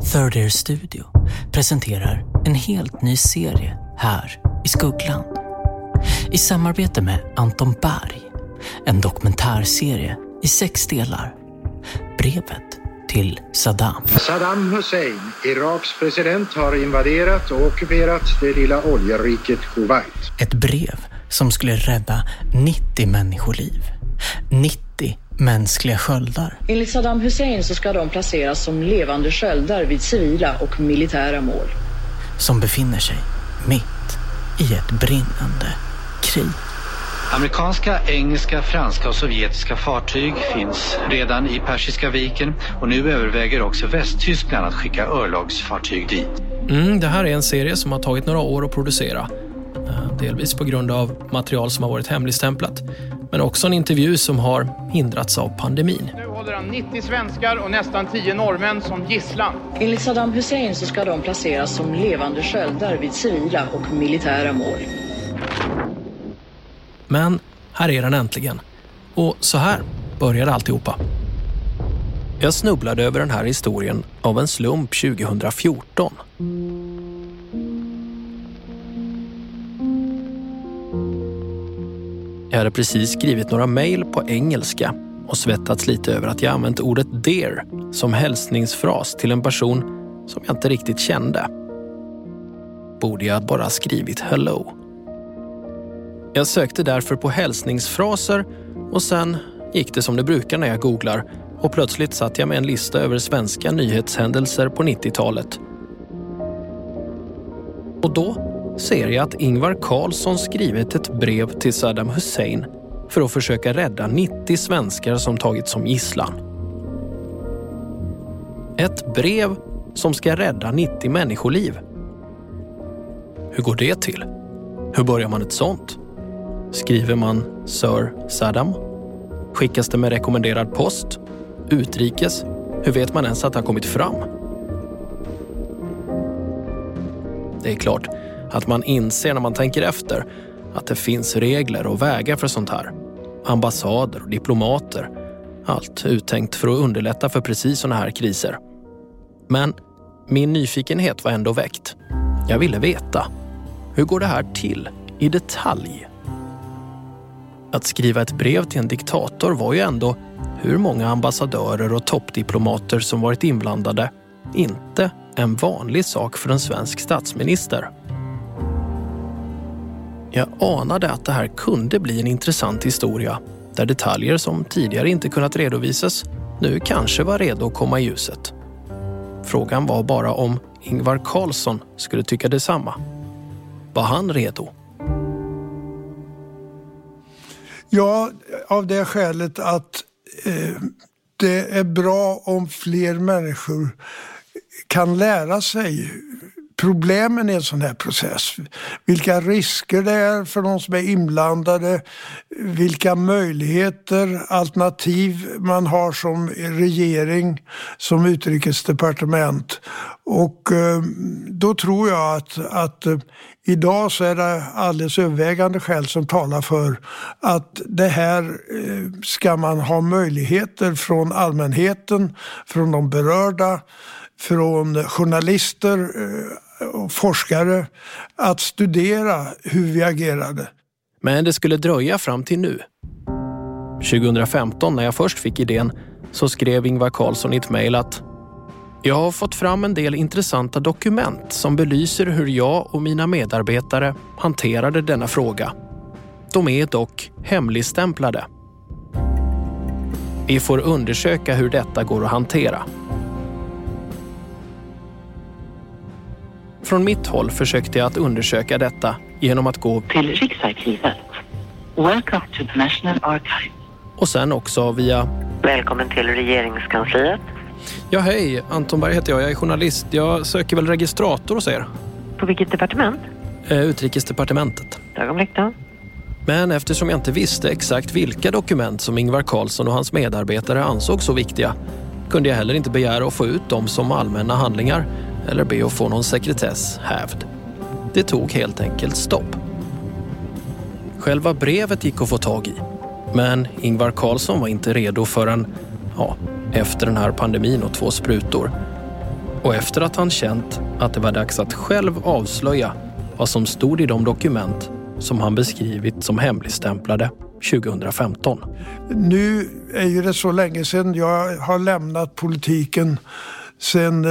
Third Ear Studio presenterar en helt ny serie här i Skuggland. I samarbete med Anton Berg. En dokumentärserie i sex delar. Brevet till Saddam. Saddam Hussein, Iraks president, har invaderat och ockuperat det lilla oljeriket Kuwait. Ett brev som skulle rädda 90 människoliv. 90 mänskliga sköldar. Enligt Saddam Hussein så ska de placeras som levande sköldar vid civila och militära mål. Som befinner sig mitt i ett brinnande krig. Amerikanska, engelska, franska och sovjetiska fartyg finns redan i Persiska viken och nu överväger också Västtyskland att skicka örlogsfartyg dit. Mm, det här är en serie som har tagit några år att producera. Eh, delvis på grund av material som har varit hemligstämplat. Men också en intervju som har hindrats av pandemin. Nu håller han 90 svenskar och nästan 10 norrmän som gisslan. Enligt Saddam Hussein så ska de placeras som levande sköldar vid civila och militära mål. Men här är den äntligen. Och så här började alltihopa. Jag snubblade över den här historien av en slump 2014. Jag hade precis skrivit några mejl på engelska och svettats lite över att jag använt ordet dear som hälsningsfras till en person som jag inte riktigt kände. Borde jag bara skrivit hello? Jag sökte därför på hälsningsfraser och sen gick det som det brukar när jag googlar och plötsligt satt jag med en lista över svenska nyhetshändelser på 90-talet. Och då ser jag att Ingvar Carlsson skrivit ett brev till Saddam Hussein för att försöka rädda 90 svenskar som tagits som gisslan. Ett brev som ska rädda 90 människoliv. Hur går det till? Hur börjar man ett sånt? Skriver man Sir Saddam? Skickas det med rekommenderad post? Utrikes? Hur vet man ens att det har kommit fram? Det är klart att man inser när man tänker efter att det finns regler och vägar för sånt här. Ambassader och diplomater. Allt uttänkt för att underlätta för precis såna här kriser. Men min nyfikenhet var ändå väckt. Jag ville veta. Hur går det här till i detalj? Att skriva ett brev till en diktator var ju ändå hur många ambassadörer och toppdiplomater som varit inblandade inte en vanlig sak för en svensk statsminister. Jag anade att det här kunde bli en intressant historia där detaljer som tidigare inte kunnat redovisas nu kanske var redo att komma i ljuset. Frågan var bara om Ingvar Carlsson skulle tycka detsamma. Var han redo? Ja, av det skälet att eh, det är bra om fler människor kan lära sig problemen i en sån här process. Vilka risker det är för de som är inblandade, vilka möjligheter, alternativ man har som regering, som utrikesdepartement. Och eh, då tror jag att, att eh, idag så är det alldeles övervägande skäl som talar för att det här eh, ska man ha möjligheter från allmänheten, från de berörda, från journalister eh, och forskare att studera hur vi agerade. Men det skulle dröja fram till nu. 2015 när jag först fick idén så skrev Ingvar Carlsson i ett mejl att jag har fått fram en del intressanta dokument som belyser hur jag och mina medarbetare hanterade denna fråga. De är dock hemligstämplade. Vi får undersöka hur detta går att hantera. Från mitt håll försökte jag att undersöka detta genom att gå till Riksarkivet. Welcome to the National Archive. och sen också via Välkommen till regeringskansliet. Ja, hej. Anton Berg heter jag. Jag är journalist. Jag söker väl registrator hos er? På vilket departement? Eh, Utrikesdepartementet. Ögonblick då. Men eftersom jag inte visste exakt vilka dokument som Ingvar Carlsson och hans medarbetare ansåg så viktiga kunde jag heller inte begära att få ut dem som allmänna handlingar eller be att få någon sekretess hävd. Det tog helt enkelt stopp. Själva brevet gick att få tag i. Men Ingvar Carlsson var inte redo förrän, ja, efter den här pandemin och två sprutor. Och efter att han känt att det var dags att själv avslöja vad som stod i de dokument som han beskrivit som hemligstämplade 2015. Nu är ju det så länge sedan jag har lämnat politiken sen eh,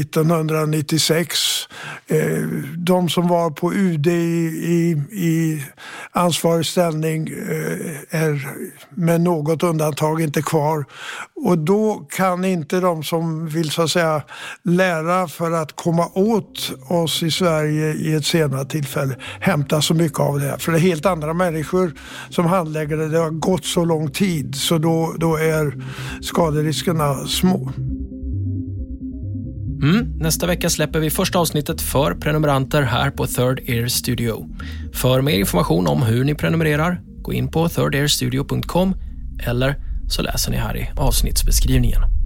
1996. Eh, de som var på UD i, i, i ansvarig ställning eh, är med något undantag inte kvar. Och då kan inte de som vill så att säga lära för att komma åt oss i Sverige i ett senare tillfälle hämta så mycket av det. För det är helt andra människor som handlägger det. Det har gått så lång tid så då, då är skaderiskerna små. Mm, nästa vecka släpper vi första avsnittet för prenumeranter här på Third Ear Studio. För mer information om hur ni prenumererar, gå in på thirdairstudio.com eller så läser ni här i avsnittsbeskrivningen.